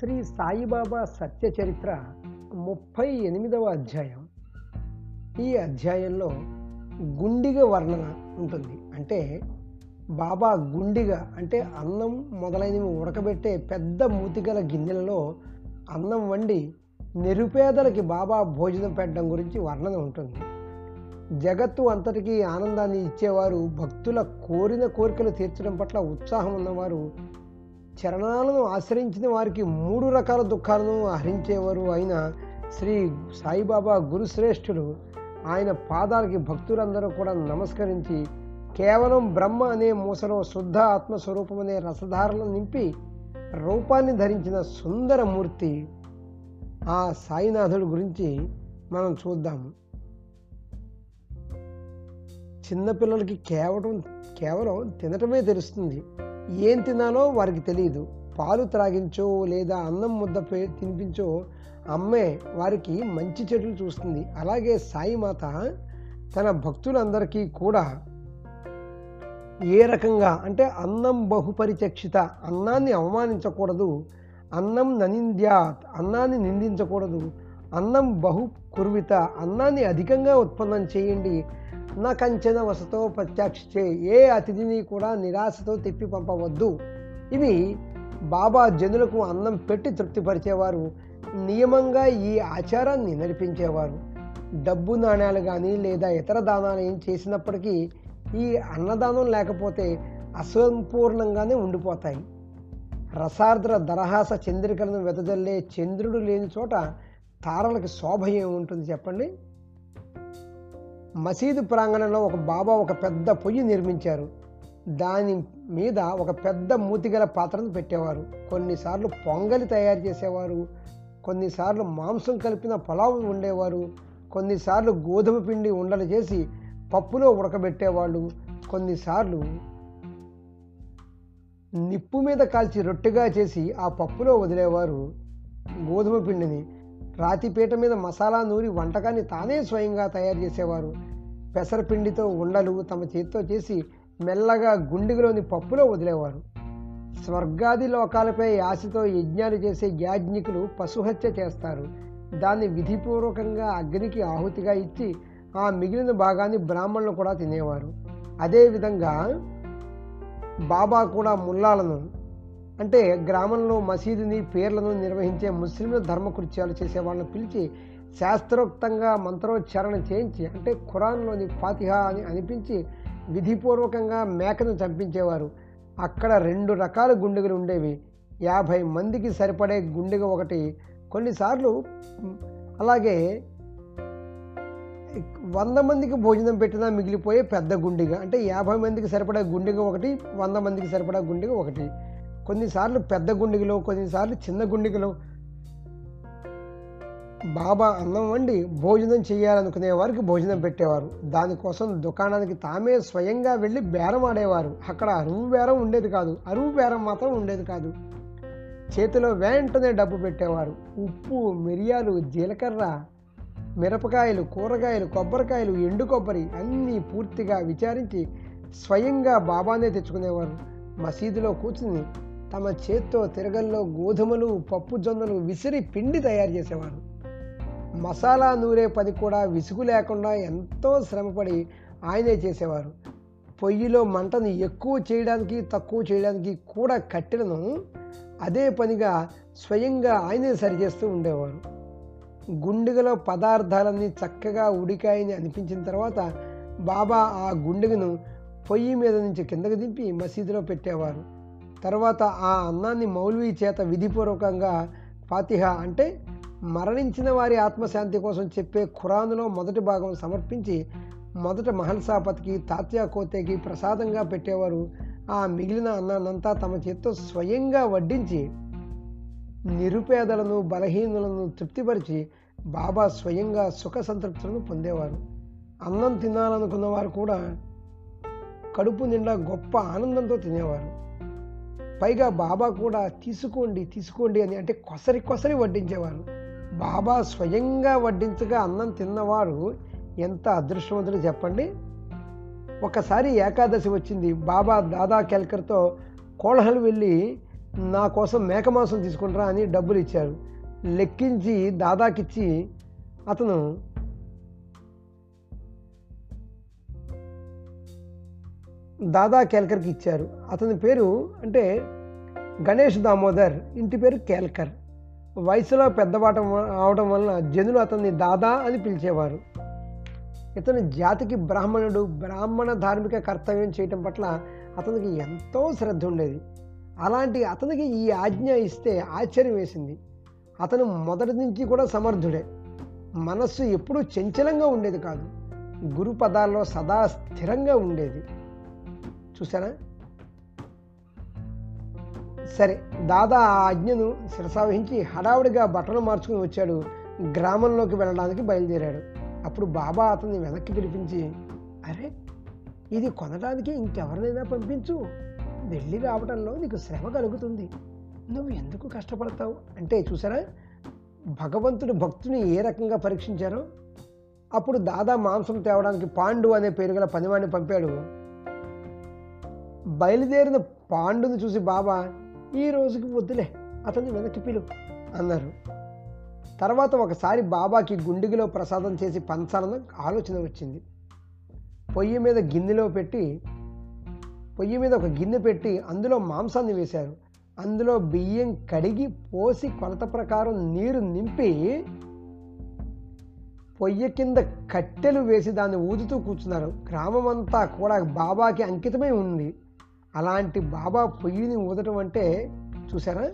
శ్రీ సాయిబాబా సత్య చరిత్ర ముప్పై ఎనిమిదవ అధ్యాయం. ఈ అధ్యాయంలో గుండిగ వర్ణన ఉంటుంది. అంటే బాబా గుండిగ అంటే అన్నం మొదలైనవి ఉడకబెట్టే పెద్ద మూతిగల గిన్నెలలో అన్నం వండి నిరుపేదలకి బాబా భోజనం పెట్టడం గురించి వర్ణన ఉంటుంది. జగత్తు అంతటికీ ఆనందాన్ని ఇచ్చేవారు భక్తుల కోరిన కోరికలు తీర్చడం పట్ల ఉత్సాహం ఉన్నవారు చరణాలను ఆశ్రయించిన వారికి మూడు రకాల దుఃఖాలను హరించేవారు అయిన శ్రీ సాయిబాబా గురుశ్రేష్ఠుడు ఆయన పాదాలకి భక్తులందరూ కూడా నమస్కరించి కేవలం బ్రహ్మ అనే మూసలో శుద్ధ ఆత్మస్వరూపం అనే రసధారలను నింపి రూపాన్ని ధరించిన సుందర మూర్తి ఆ సాయినాథుడి గురించి మనం చూద్దాము. చిన్నపిల్లలకి కేవలం కేవలం తినటమే తెలుస్తుంది. ఏం తినాలో వారికి తెలియదు పాలు త్రాగించో లేదా అన్నం ముద్ద తినిపించో అమ్మే వారికి మంచి చెట్లు చూస్తుంది. అలాగే సాయిమాత తన భక్తులందరికీ కూడా ఏ రకంగా అంటే అన్నం బహుపరిచక్షిత అన్నాన్ని అవమానించకూడదు అన్నం ననింద్యాత్ అన్నాన్ని నిందించకూడదు అన్నం బహు కుర్విత అన్నాన్ని అధికంగా ఉత్పన్నం చేయండి న కంచెన వసతో ప్రత్యక్షే ఏ అతిథిని కూడా నిరాశతో తిప్పి పంపవద్దు. ఇవి బాబా జనులకు అన్నం పెట్టి తృప్తిపరిచేవారు. నియమంగా ఈ ఆచారాన్ని నడిపించేవారు. డబ్బు నాణ్యాలు కానీ లేదా ఇతర దానాలు ఏం చేసినప్పటికీ ఈ అన్నదానం లేకపోతే అసంపూర్ణంగానే ఉండిపోతాయి. రసార్ద్ర దరహాస చంద్రికలను వెదజల్లే చంద్రుడు లేని చోట తారలకు శోభ ఏముంటుంది చెప్పండి? మసీదు ప్రాంగణంలో ఒక బాబా ఒక పెద్ద పొయ్యి నిర్మించారు. దాని మీద ఒక పెద్ద మూతిగల పాత్రను పెట్టేవారు. కొన్నిసార్లు పొంగలి తయారు చేసేవారు. కొన్నిసార్లు మాంసం కలిపిన పొలావు ఉండేవారు కొన్నిసార్లు గోధుమ పిండి ఉండలు చేసి పప్పులో ఉడకబెట్టేవాళ్ళు. కొన్నిసార్లు నిప్పు మీద కాల్చి రొట్టెగా చేసి ఆ పప్పులో వదిలేవారు గోధుమ పిండిని. రాతిపీట మీద మసాలా నూరి వంటకాన్ని తానే స్వయంగా తయారు చేసేవారు. పెసరపిండితో ఉండలు తమ చేతితో చేసి మెల్లగా గుండెలోని పప్పులో వదిలేవారు. స్వర్గాది లోకాలపై ఆశతో యజ్ఞాలు చేసే యాజ్ఞికులు పశుహత్య చేస్తారు. దాన్ని విధిపూర్వకంగా అగ్నికి ఆహుతిగా ఇచ్చి ఆ మిగిలిన భాగాన్ని బ్రాహ్మణులు కూడా తినేవారు. అదేవిధంగా బాబా కూడా ముల్లాలను అంటే గ్రామంలో మసీదుని పేర్లను నిర్వహించే ముస్లింల ధర్మకృత్యాలు చేసే వాళ్ళని పిలిచి శాస్త్రోక్తంగా మంత్రోచ్చారణ చేయించి అంటే ఖురాన్లోని ఫాతిహా అని అనిపించి విధిపూర్వకంగా మేకను చంపించేవారు. అక్కడ రెండు రకాల గుండెలు ఉండేవి. యాభై మందికి సరిపడే గుండెగ ఒకటి. కొన్నిసార్లు అలాగే వంద మందికి భోజనం పెట్టినా మిగిలిపోయే పెద్ద గుండెగా. అంటే యాభై మందికి సరిపడే గుండెగా ఒకటి వంద మందికి సరిపడా గుండెగా ఒకటి. కొన్నిసార్లు పెద్ద గుండెగలో కొన్నిసార్లు చిన్న గుండెగలో బాబా అన్నం వండి భోజనం చేయాలనుకునే వారికి భోజనం పెట్టేవారు. దానికోసం దుకాణానికి తామే స్వయంగా వెళ్ళి బేరం ఆడేవారు. అక్కడ అరువు బేరం ఉండేది కాదు. అరువు బేరం మాత్రం ఉండేది కాదు. చేతిలో వెంటనే డబ్బు పెట్టేవారు. ఉప్పు మిరియాలు జీలకర్ర మిరపకాయలు కూరగాయలు కొబ్బరికాయలు ఎండు కొబ్బరి అన్నీ పూర్తిగా విచారించి స్వయంగా బాబానే తెచ్చుకునేవారు. మసీదులో కూర్చుని తమ చేత్తో తిరగల్లో గోధుమలు పప్పు జొన్నలు విసిరి పిండి తయారు చేసేవారు. మసాలా నూరే పని కూడా విసుగు లేకుండా ఎంతో శ్రమపడి ఆయనే చేసేవారు. పొయ్యిలో మంటను ఎక్కువ చేయడానికి తక్కువ చేయడానికి కూడా కట్టెలను అదే పనిగా స్వయంగా ఆయనే సరిచేస్తూ ఉండేవారు. గుండెగలో పదార్థాలన్నీ చక్కగా ఉడికాయని అనిపించిన తర్వాత బాబా ఆ గుండెగను పొయ్యి మీద నుంచి కిందకు దింపి మసీదులో పెట్టేవారు. తర్వాత ఆ అన్నాన్ని మౌల్వీ చేత విధిపూర్వకంగా ఫాతిహ అంటే మరణించిన వారి ఆత్మశాంతి కోసం చెప్పే ఖురాన్లో మొదటి భాగం సమర్పించి మొదట మహల్సాపతికి తాత్యా కోతేకి ప్రసాదంగా పెట్టేవారు. ఆ మిగిలిన అన్నానంతా తమ చేత్తో స్వయంగా వడ్డించి నిరుపేదలను బలహీనులను తృప్తిపరిచి బాబా స్వయంగా సుఖ సంతృప్తులను పొందేవారు. అన్నం తినాలనుకున్న వారు కూడా కడుపు నిండా గొప్ప ఆనందంతో తినేవారు. పైగా బాబా కూడా తీసుకోండి తీసుకోండి అని అంటే కొసరి కొసరి వడ్డించేవారు. బాబా స్వయంగా వడ్డించగా అన్నం తిన్నవారు ఎంత అదృష్టవంతుడు చెప్పండి? ఒకసారి ఏకాదశి వచ్చింది. బాబా దాదా కెల్కర్తో కోళహల్ వెళ్ళి నా కోసం మేక మాంసం తీసుకుంటారా అని డబ్బులు ఇచ్చారు. లెక్కించి దాదాకిచ్చి అతను దాదా కేల్కర్కి ఇచ్చారు. అతని పేరు అంటే గణేష్ దామోదర్ ఇంటి పేరు కేల్కర్. వయసులో పెద్దవాటం అవడం వలన జనులు అతన్ని దాదా అని పిలిచేవారు. ఇతని జాతికి బ్రాహ్మణుడు బ్రాహ్మణ ధార్మిక కర్తవ్యం చేయటం పట్ల అతనికి ఎంతో శ్రద్ధ ఉండేది. అలాంటి అతనికి ఈ ఆజ్ఞ ఇస్తే ఆశ్చర్యం వేసింది. అతను మొదటి నుంచి కూడా సమర్థుడే. మనస్సు ఎప్పుడూ చంచలంగా ఉండేది కాదు. గురు పదాల్లో సదా స్థిరంగా ఉండేది. చూసారా సరే దాదా ఆ ఆజ్ఞను శిరసావహించి హడావుడిగా బట్టలు మార్చుకుని వచ్చాడు. గ్రామంలోకి వెళ్ళడానికి బయలుదేరాడు. అప్పుడు బాబా అతన్ని వెనక్కి పిలిపించి అరే ఇది కొనడానికి ఇంకెవరినైనా పంపించు. వెళ్ళి రావడంలో నీకు శ్రమ కలుగుతుంది. నువ్వు ఎందుకు కష్టపడతావు? అంటే చూసారా భగవంతుడు భక్తుని ఏ రకంగా పరీక్షించారో? అప్పుడు దాదా మాంసం తేవడానికి పాండు అనే పేరు గల పనివాడిని పంపాడు. బయలుదేరిన పాండుని చూసి బాబా ఈ రోజుకి వద్దులే అతన్ని వెనక్కి పిలు అన్నారు. తర్వాత ఒకసారి బాబాకి గుండిగిలో ప్రసాదం చేసి పంచాలన్న ఆలోచన వచ్చింది. పొయ్యి మీద గిన్నెలో పెట్టి పొయ్యి మీద ఒక గిన్నె పెట్టి అందులో మాంసాన్ని వేశారు. అందులో బియ్యం కడిగి పోసి కొలత ప్రకారం నీరు నింపి పొయ్యి కింద కట్టెలు వేసి దాన్ని ఊదుతూ కూర్చున్నారు. గ్రామం అంతా కూడా బాబాకి అంకితమై ఉంది. అలాంటి బాబా పొయ్యిని ఊదటం అంటే చూసారా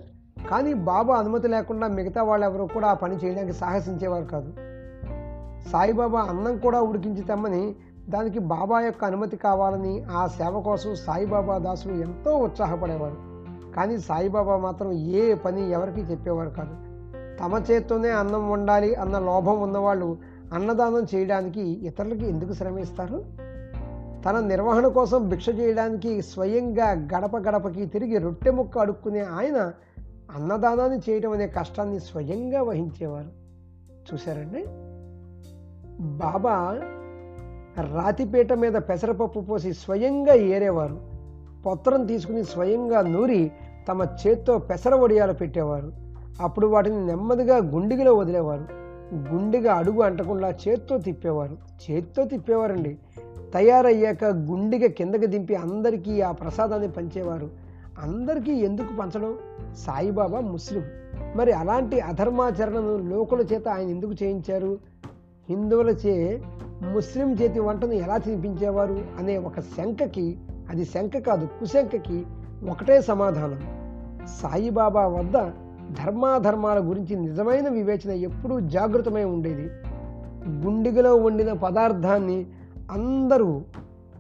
కానీ బాబా అనుమతి లేకుండా మిగతా వాళ్ళు ఎవరు కూడా ఆ పని చేయడానికి సాహసించేవారు కాదు. సాయిబాబా అన్నం కూడా ఉడికించి తెమ్మని దానికి బాబా యొక్క అనుమతి కావాలని ఆ సేవ కోసం సాయిబాబా దాసులు ఎంతో ఉత్సాహపడేవారు. కానీ సాయిబాబా మాత్రం ఏ పని ఎవరికి చెప్పేవారు కాదు. తమ చేత్తోనే అన్నం వండాలి అన్న లోభం ఉన్నవాళ్ళు అన్నదానం చేయడానికి ఇతరులకి ఎందుకు శ్రమిస్తారు? తన నిర్వహణ కోసం భిక్ష చేయడానికి స్వయంగా గడప గడపకి తిరిగి రొట్టె ముక్క అడుక్కునే ఆయన అన్నదానాన్ని చేయడం అనే కష్టాన్ని స్వయంగా వహించేవారు. చూశారండి? బాబా రాతిపీట మీద పెసరపప్పు పోసి స్వయంగా ఏరేవారు. పొత్రం తీసుకుని స్వయంగా నూరి తమ చేత్తో పెసర వడియాలు పెట్టేవారు. అప్పుడు వాటిని నెమ్మదిగా గుండిగలో వదిలేవారు. గుండిగా అడుగు అంటకుండా చేత్తో తిప్పేవారు. చేత్తో తిప్పేవారండి. తయారయ్యాక గుండిగ కిందకి దింపి అందరికీ ఆ ప్రసాదాన్ని పంచేవారు. అందరికీ ఎందుకు పంచడం? సాయిబాబా ముస్లిం. మరి అలాంటి అధర్మాచరణను లోకుల చేత ఆయన ఎందుకు చేయించారు? హిందువులచే ముస్లిం చేతి వంటను ఎలా తినిపించేవారు అనే ఒక శంకకి అది శంక కాదు కుశంకకి ఒకటే సమాధానం. సాయిబాబా వద్ద ధర్మాధర్మాల గురించి నిజమైన వివేచన ఎప్పుడూ జాగృతమై ఉండేది. గుండిగలో వండిన పదార్థాన్ని అందరూ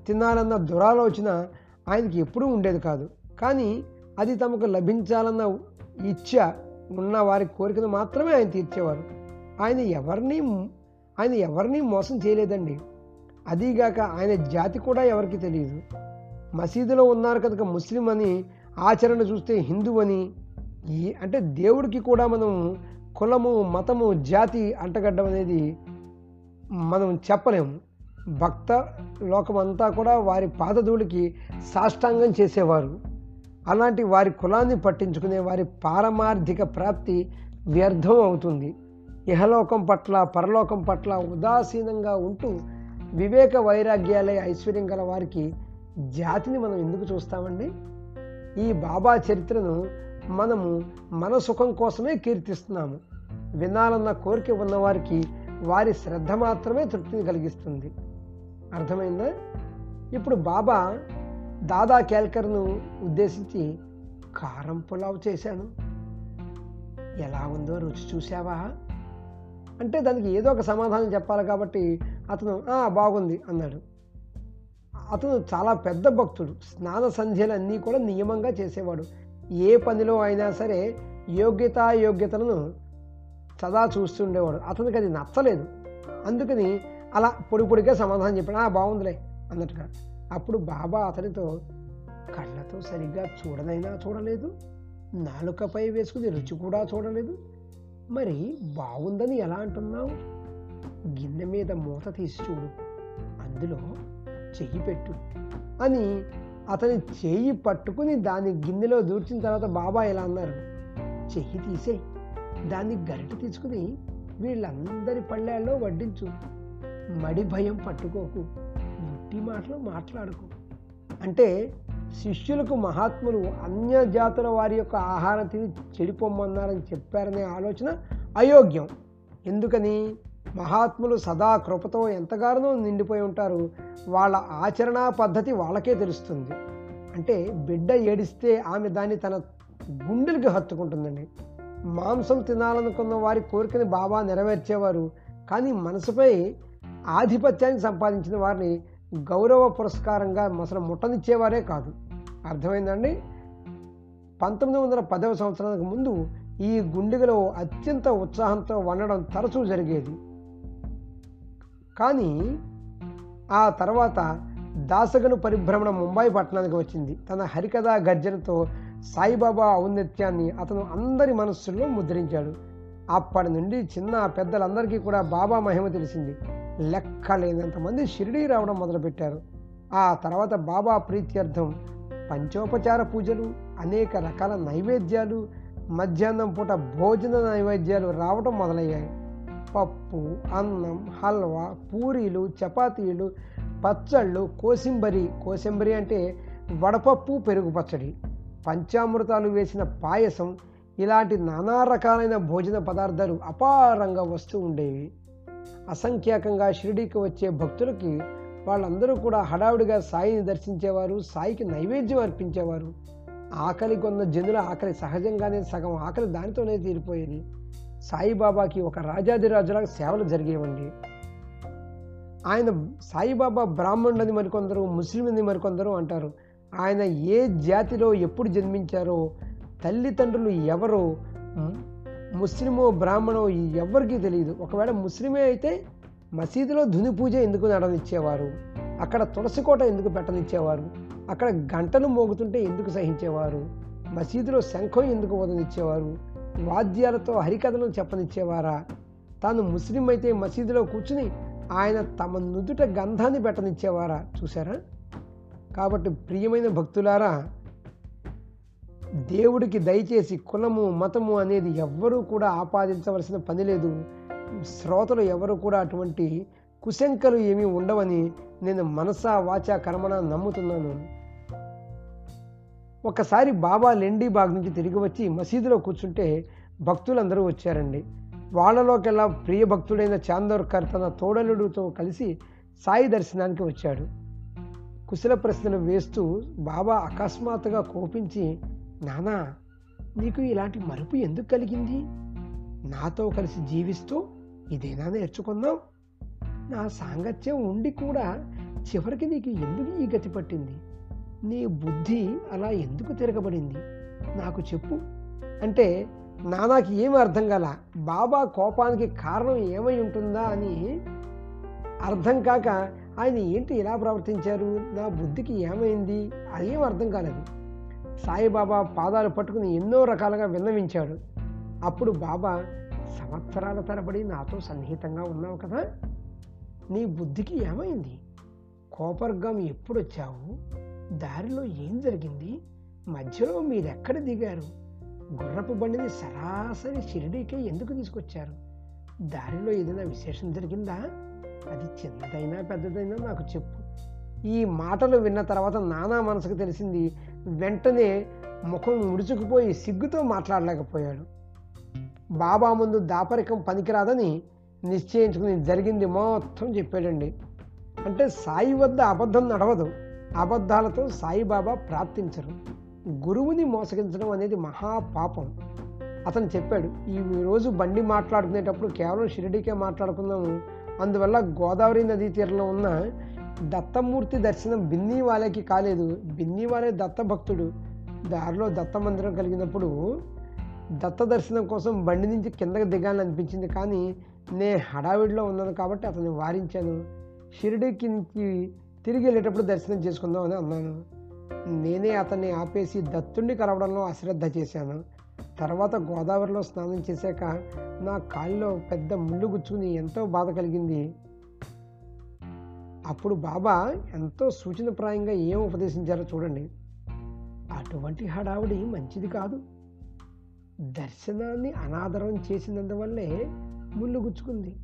తినాలన్న దురాలోచన ఆయనకి ఎప్పుడూ ఉండేది కాదు. కానీ అది తమకు లభించాలన్న ఇచ్చ ఉన్న వారి కోరికను మాత్రమే ఆయన తీర్చేవారు. ఆయన ఎవరిని ఆయన ఎవరిని మోసం చేయలేదండి. అదీగాక ఆయన జాతి కూడా ఎవరికి తెలియదు. మసీదులో ఉన్నారు కనుక ముస్లిం అని ఆచరణ చూస్తే హిందూ అని ఈ అంటే దేవుడికి కూడా మనం కులము మతము జాతి అంటగడ్డం అనేది మనం చెప్పలేము. భక్త లోకమంతా కూడా వారి పాదధూళికి సాష్టాంగం చేసేవారు. అలాంటి వారి కులాన్ని పట్టించుకునే వారి పారమార్థిక ప్రాప్తి వ్యర్థం అవుతుంది. ఇహలోకం పట్ల పరలోకం పట్ల ఉదాసీనంగా ఉంటూ వివేక వైరాగ్యాలే ఐశ్వర్యం గల వారికి జాతిని మనం ఎందుకు చూస్తామండి? ఈ బాబా చరిత్రను మనము మన సుఖం కోసమే కీర్తిస్తున్నాము. వినాలన్న కోరిక ఉన్నవారికి వారి శ్రద్ధ మాత్రమే తృప్తిని కలిగిస్తుంది. అర్థమైందా? ఇప్పుడు బాబా దాదా కేల్కర్ను ఉద్దేశించి కారం పులావ్ చేశాను. ఎలా ఉందో రుచి చూసావా అంటే దానికి ఏదో ఒక సమాధానం చెప్పాలి కాబట్టి అతను బాగుంది అన్నాడు. అతను చాలా పెద్ద భక్తుడు. స్నాన సంధ్యలు అన్నీ కూడా నియమంగా చేసేవాడు. ఏ పనిలో అయినా సరే యోగ్యతాయోగ్యతలను సదా చూస్తుండేవాడు. అతనికి అది నచ్చలేదు. అందుకని అలా పొడి పొడిగా సమాధానం చెప్పాడు "ఆ, బాగుందిలే అన్నట్టుగా. అప్పుడు బాబా అతనితో కళ్ళతో సరిగ్గా చూడనైనా చూడలేదు నాలుకపై వేసుకుని రుచి కూడా చూడలేదు మరి బాగుందని ఎలా అంటున్నావు? గిన్నె మీద మూత తీసి చూడు అందులో చెయ్యి పెట్టు అని అతని చేయి పట్టుకుని దాని గిన్నెలో దూర్చిన తర్వాత బాబా ఇలా అన్నారు చెయ్యి తీసే దాన్ని గరిట తీసుకుని వీళ్ళందరి పళ్ళేళ్ళలో వడ్డించు మడి భయం పట్టుకోకు. ముట్టి మాటలు మాట్లాడుకో. అంటే శిష్యులకు మహాత్ములు అన్య జాతుల వారి యొక్క ఆహారం తిని చెడిపోమ్మన్నారని చెప్పారనే ఆలోచన అయోగ్యం. ఎందుకని? మహాత్ములు సదా కృపతో ఎంతగానో నిండిపోయి ఉంటారు. వాళ్ళ ఆచరణా పద్ధతి వాళ్ళకే తెలుస్తుంది. అంటే బిడ్డ ఏడిస్తే ఆమె దాన్ని తన గుండెలకి హత్తుకుంటుందండి. మాంసం తినాలనుకున్న వారి కోరికని బాబా నెరవేర్చేవారు. కానీ మనసుపై ఆధిపత్యాన్ని సంపాదించిన వారిని గౌరవ పురస్కారంగా అసలు ముట్టనిచ్చేవారే కాదు. అర్థమైందండి? పంతొమ్మిది వందల పదవ సంవత్సరానికి ముందు ఈ గుండెలో అత్యంత ఉత్సాహంతో వండడం తరచూ జరిగేది. కానీ ఆ తర్వాత దాసగను పరిభ్రమణ ముంబై పట్టణానికి వచ్చింది. తన హరికథా గర్జనతో సాయిబాబా ఔన్నత్యాన్ని అతను అందరి మనస్సుల్లో ముద్రించాడు. అప్పటి నుండి చిన్న పెద్దలందరికీ కూడా బాబా మహిమ తెలిసింది. లెక్కలేనంతమంది షిరిడీ రావడం మొదలుపెట్టారు. ఆ తర్వాత బాబా ప్రీత్యర్థం పంచోపచార పూజలు అనేక రకాల నైవేద్యాలు మధ్యాహ్నం పూట భోజన నైవేద్యాలు రావడం మొదలయ్యాయి. పప్పు అన్నం హల్వా పూరీలు చపాతీలు పచ్చళ్ళు కోసింబరి. కోసింబరి అంటే వడపప్పు పెరుగు పచ్చడి. పంచామృతాలు వేసిన పాయసం ఇలాంటి నానా రకాలైన భోజన పదార్థాలు అపారంగా వస్తూ ఉండేవి. అసంఖ్యాకంగా షిరిడీకి వచ్చే భక్తులకి వాళ్ళందరూ కూడా హడావుడిగా సాయిని దర్శించేవారు సాయికి నైవేద్యం అర్పించేవారు. ఆకలి కొన్న జనుల ఆకలి సహజంగానే సగం ఆకలి దానితోనే తీరిపోయేది. సాయిబాబాకి ఒక రాజాదిరాజులాగా సేవలు జరిగేవండి. ఆయన సాయిబాబా బ్రాహ్మణులని మరికొందరు ముస్లింని మరికొందరు అంటారు. ఆయన ఏ జాతిలో ఎప్పుడు జన్మించారో తల్లిదండ్రులు ఎవరో ముస్లిమో బ్రాహ్మణో ఎవరికీ తెలియదు ఒకవేళ ముస్లిమే అయితే మసీదులో ధుని పూజ ఎందుకు నడనిచ్చేవారు అక్కడ తులసి కోట ఎందుకు పెట్టనిచ్చేవారు? అక్కడ గంటలు మోగుతుంటే ఎందుకు సహించేవారు? మసీదులో శంఖం ఎందుకు వదనిచ్చేవారు వాద్యాలతో హరికథలను చెప్పనిచ్చేవారా? తాను ముస్లిం అయితే మసీదులో కూర్చుని ఆయన తమ నుదుట గంధాన్ని పెట్టనిచ్చేవారా? చూసారా కాబట్టి ప్రియమైన భక్తులారా దేవుడికి దయచేసి కులము మతము అనేది ఎవ్వరూ కూడా ఆపాదించవలసిన పని లేదు. శ్రోతలు ఎవరు కూడా అటువంటి కుశంకలు ఏమీ ఉండవని నేను మనసా వాచా కర్మన నమ్ముతున్నాను. ఒకసారి బాబా లెండి బాగ్ నుంచి తిరిగి వచ్చి మసీదులో కూర్చుంటే భక్తులందరూ వచ్చారండి. వాళ్ళలోకెల్లా ప్రియ భక్తుడైన చాందోర్కర్ తన తోడలుడితో కలిసి సాయి దర్శనానికి వచ్చాడు. కుశల ప్రశ్నలు వేస్తూ బాబా అకస్మాత్తుగా కోపించి నానా నీకు ఇలాంటి మరుపు ఎందుకు కలిగింది? నాతో కలిసి జీవిస్తూ ఇదేనా నేర్చుకున్నావు? నా సాంగత్యం ఉండి కూడా చివరికి నీకు ఎందుకు ఈ గతి పట్టింది? నీ బుద్ధి అలా ఎందుకు తిరగబడింది? నాకు చెప్పు. అంటే నానాకి ఏమి అర్థం కాల బాబా కోపానికి కారణం ఏమై ఉంటుందా అని అర్థం కాక ఆయన ఏంటి ఇలా ప్రవర్తించారు? నా బుద్ధికి ఏమైంది? అదేం అర్థం కాలేదు. సాయిబాబా పాదాలు పట్టుకుని ఎన్నో రకాలుగా విన్నవించాడు. అప్పుడు బాబా సంవత్సరాల తరబడి నాతో సన్నిహితంగా ఉన్నావు కదా? నీ బుద్ధికి ఏమైంది? కోపర్గం ఎప్పుడు వచ్చావు దారిలో ఏం జరిగింది? మధ్యలో మీరెక్కడ దిగారు? గుర్రపు బండిని సరాసరి షిరిడీకే ఎందుకు తీసుకొచ్చారు? దారిలో ఏదైనా విశేషం జరిగిందా? అది చిన్నదైనా పెద్దదైనా నాకు చెప్పు. ఈ మాటలు విన్న తర్వాత నానా మనసుకు తెలిసింది వెంటనే ముఖం ముడుచుకుపోయి సిగ్గుతో మాట్లాడలేకపోయాడు. బాబా ముందు దాపరికం పనికిరాదని నిశ్చయించుకుని జరిగింది మొత్తం చెప్పాడండి. అంటే సాయి వద్ద అబద్ధం నడవదు. అబద్ధాలతో సాయిబాబా ప్రార్థించరు. గురువుని మోసగించడం అనేది మహాపాపం అతను చెప్పాడు ఈ రోజు బండి మాట్లాడుకునేటప్పుడు కేవలం షిరిడీకే మాట్లాడుకున్నాము అందువల్ల గోదావరి నదీ తీరంలో ఉన్న దత్తమూర్తి దర్శనం బిన్నీ వాళ్ళకి కాలేదు. బిన్నీ వాళ్ళే దత్త భక్తుడు దారిలో దత్త మందిరం కలిగినప్పుడు దత్త దర్శనం కోసం బండి నుంచి కిందకి దిగాలని అనిపించింది కానీ నే హడావిడిలో ఉన్నాను కాబట్టి అతన్ని వారించాను. షిరిడికి తిరిగి వెళ్ళేటప్పుడు దర్శనం చేసుకుందాం అని అన్నాను. నేనే అతన్ని ఆపేసి దత్తుణ్ణి కలవడంలో అశ్రద్ధ చేశాను. తర్వాత గోదావరిలో స్నానం చేశాక నా కాలిలో పెద్ద ముళ్ళు గుచ్చుకుని ఎంతో బాధ కలిగింది. అప్పుడు బాబా ఎంతో సూచనప్రాయంగా ఏం ఉపదేశించారో చూడండి. అటువంటి హడావుడి మంచిది కాదు. దర్శనాన్ని అనాదరం చేసినందువల్లే ముళ్ళు గుచ్చుకుంది.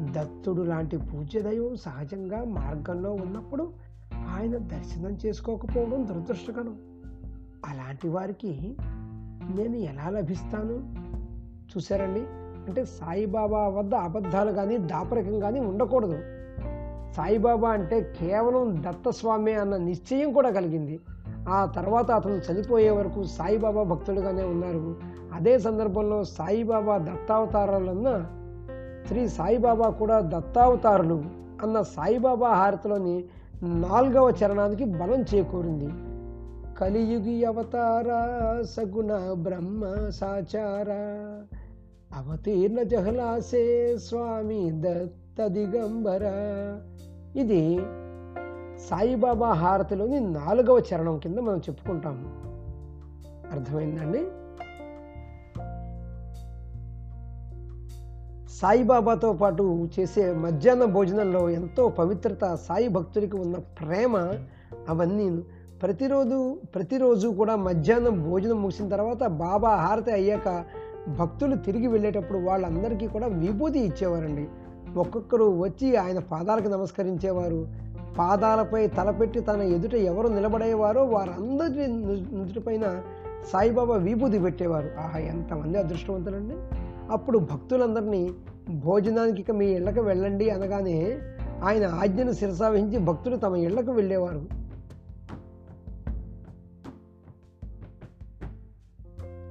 దత్తుడు లాంటి పూజ్య దైవం సహజంగా మార్గంలో ఉన్నప్పుడు ఆయన దర్శనం చేసుకోకపోవడం దురదృష్టకరం. అలాంటి వారికి నేను ఎలా లభిస్తాను? చూసారండి అంటే సాయిబాబా వద్ద అబద్ధాలు కానీ దాపరికం కానీ ఉండకూడదు. సాయిబాబా అంటే కేవలం దత్తస్వామి అన్న నిశ్చయం కూడా కలిగింది. ఆ తర్వాత అతను చనిపోయే వరకు సాయిబాబా భక్తులుగానే ఉన్నారు. అదే సందర్భంలో సాయిబాబా దత్తావతారాలన్న శ్రీ సాయిబాబా కూడా దత్తావతారులు అన్న సాయిబాబా హారతిలోని నాలుగవ చరణానికి బలం చేకూరింది. కలియుగి అవతార సగుణ బ్రహ్మ సాచార అవతీర్ణ జహలాసే స్వామి దత్త దిగంబర ఇది సాయిబాబా హారతిలోని నాలుగవ చరణం కింద మనం చెప్పుకుంటాము అర్థమైందండి? సాయిబాబాతో పాటు చేసే మధ్యాహ్న భోజనంలో ఎంతో పవిత్రత సాయి భక్తుడికి ఉన్న ప్రేమ అవన్నీ ప్రతిరోజు ప్రతిరోజు కూడా మధ్యాహ్నం భోజనం ముగిసిన తర్వాత బాబా హారతి అయ్యాక భక్తులు తిరిగి వెళ్ళేటప్పుడు వాళ్ళందరికీ కూడా విభూతి ఇచ్చేవారండి. ఒక్కొక్కరు వచ్చి ఆయన పాదాలకు నమస్కరించేవారు. పాదాలపై తలపెట్టి తన ఎదుట ఎవరు నిలబడేవారో వారందరి నుదుటిపైన సాయిబాబా విభూతి పెట్టేవారు. ఆహా ఎంతమంది అదృష్టవంతులండి. అప్పుడు భక్తులందరినీ భోజనానికి ఇక మీ ఇళ్ళకు వెళ్ళండి అనగానే ఆయన ఆజ్ఞను శిరసావహించి భక్తులు తమ ఇళ్ళకు వెళ్ళేవారు.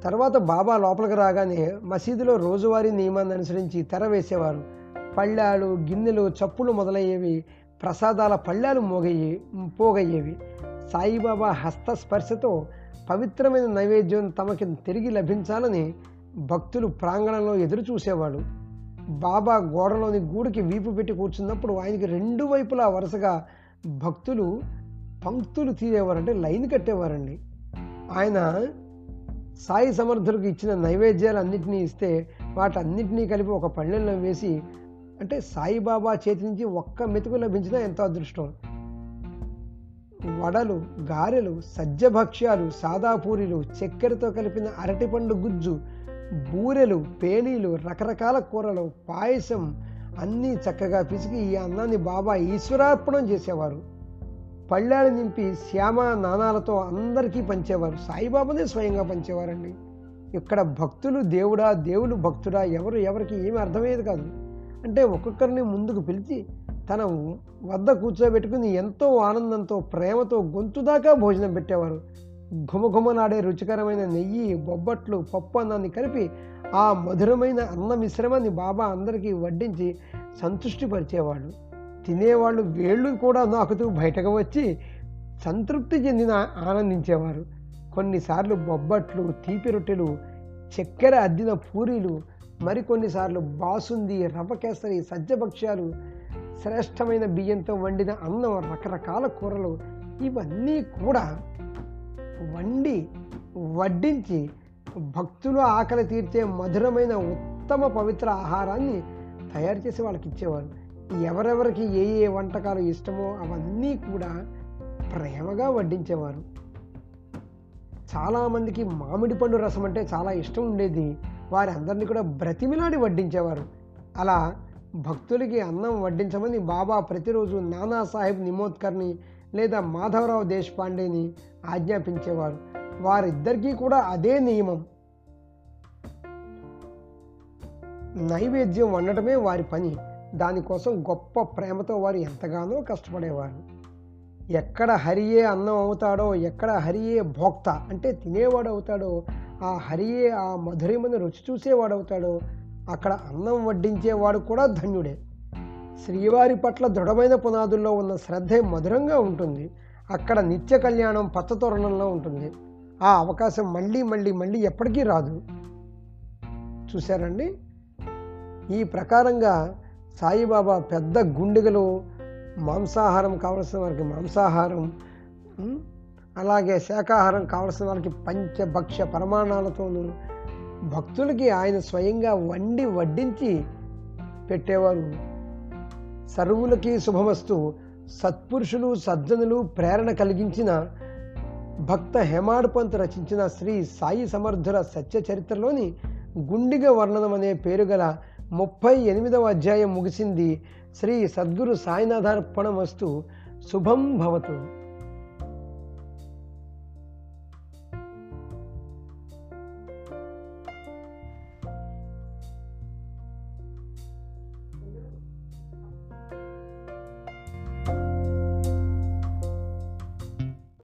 తర్వాత బాబా లోపలికి రాగానే మసీదులో రోజువారీ నియమాన్ని అనుసరించి తెర వేసేవారు. పళ్ళాలు గిన్నెలు చప్పులు మొదలయ్యేవి ప్రసాదాల పళ్ళాలు మోగయ్యే పోగయ్యేవి. సాయిబాబా హస్తస్పర్శతో పవిత్రమైన నైవేద్యం తమకి తిరిగి లభించాలని భక్తులు ప్రాంగణంలో ఎదురు చూసేవాడు బాబా గోడలోని గూడికి వీపు పెట్టి కూర్చున్నప్పుడు ఆయనకి రెండు వైపులా వరుసగా భక్తులు పంక్తులు తీరేవారంటే లైన్ కట్టేవారండి. ఆయన సాయి సమర్థులకు ఇచ్చిన నైవేద్యాలు అన్నింటినీ ఇస్తే వాటన్నిటినీ కలిపి ఒక పళ్ళెంలో వేసి అంటే సాయిబాబా చేతి నుంచి ఒక్క మెతుకు లభించినా ఎంతో అదృష్టం. వడలు గారెలు సజ్జభక్ష్యాలు సాదాపూరీలు చక్కెరతో కలిపిన అరటిపండు గుజ్జు బూరెలు పేనీలు రకరకాల కూరలు పాయసం అన్నీ చక్కగా పిసికి ఈ అన్నాన్ని బాబా ఈశ్వరార్పణం చేసేవారు. పళ్ళాలు నింపి శ్యామ నాణాలతో అందరికీ పంచేవారు. సాయిబాబానే స్వయంగా పంచేవారండి. ఇక్కడ భక్తులు దేవుడా దేవులు భక్తుడా ఎవరు ఎవరికి ఏమి అర్థమయ్యేది కాదు. అంటే ఒక్కొక్కరిని ముందుకు పిలిచి తన వద్ద కూర్చోబెట్టుకుని ఎంతో ఆనందంతో ప్రేమతో గొంతు దాకా భోజనం పెట్టేవారు. ఘుమఘుమనాడే రుచికరమైన నెయ్యి బొబ్బట్లు పప్పు అన్నాన్ని కలిపి ఆ మధురమైన అన్న మిశ్రమాన్ని బాబా అందరికీ వడ్డించి సంతృష్టిపరిచేవాడు తినేవాళ్ళు వేళ్ళు కూడా నాకుతూ బయటకు వచ్చి సంతృప్తి చెందిన ఆనందించేవారు. కొన్నిసార్లు బొబ్బట్లు తీపి రొట్టెలు చక్కెర అద్దిన పూరీలు మరికొన్నిసార్లు బాసుంది రవ్వ కేసరి సజ్జభక్ష్యాలు శ్రేష్టమైన బియ్యంతో వండిన అన్నం రకరకాల కూరలు ఇవన్నీ కూడా వండి వడ్డించి భక్తులు ఆకలి తీర్చే మధురమైన ఉత్తమ పవిత్ర ఆహారాన్ని తయారు చేసి వాళ్ళకి ఇచ్చేవారు ఎవరెవరికి ఏ ఏ వంటకాలు ఇష్టమో అవన్నీ కూడా ప్రేమగా వడ్డించేవారు. చాలామందికి మామిడి పండు రసం అంటే చాలా ఇష్టం ఉండేది. వారి అందరినీ కూడా బ్రతిమిలాడి వడ్డించేవారు. అలా భక్తులకి అన్నం వడ్డించమని బాబా ప్రతిరోజు నానాసాహెబ్ నిమోద్కర్ని లేదా మాధవరావు దేశపాండేని ఆజ్ఞాపించేవారు. వారిద్దరికీ కూడా అదే నియమం. నైవేద్యం వండటమే వారి పని. దానికోసం గొప్ప ప్రేమతో వారు ఎంతగానో కష్టపడేవారు. ఎక్కడ హరియే అన్నం అవుతాడో ఎక్కడ హరియే భోక్త అంటే తినేవాడు అవుతాడో ఆ హరియే ఆ మధురమైన రుచి చూసేవాడు అవుతాడో అక్కడ అన్నం వడ్డించేవాడు కూడా ధన్యుడే. శ్రీవారి పట్ల దృఢమైన పునాదుల్లో ఉన్న శ్రద్ధే మధురంగా ఉంటుంది. అక్కడ నిత్య కళ్యాణం పచ్చతోరణంలో ఉంటుంది. ఆ అవకాశం మళ్ళీ మళ్ళీ మళ్ళీ ఎప్పటికీ రాదు. చూశారండి? ఈ ప్రకారంగా సాయిబాబా పెద్ద గుండెగలు మాంసాహారం కావలసిన వారికి మాంసాహారం అలాగే శాకాహారం కావలసిన వారికి పంచభక్ష ప్రమాణాలతోనూ భక్తులకి ఆయన స్వయంగా వండి వడ్డించి పెట్టేవారు. సర్వులకి శుభమస్తు సత్పురుషులు సజ్జనులు ప్రేరణ కలిగించిన భక్త హేమాడ్ పంత్ రచించిన శ్రీ సాయి సమర్థుల సత్య చరిత్రలోని గుండిగ వర్ణనం అనే పేరు గల ముప్పై ఎనిమిదవ అధ్యాయం ముగిసింది. శ్రీ సద్గురు సాయినాథార్పణమస్తు శుభం భవతు.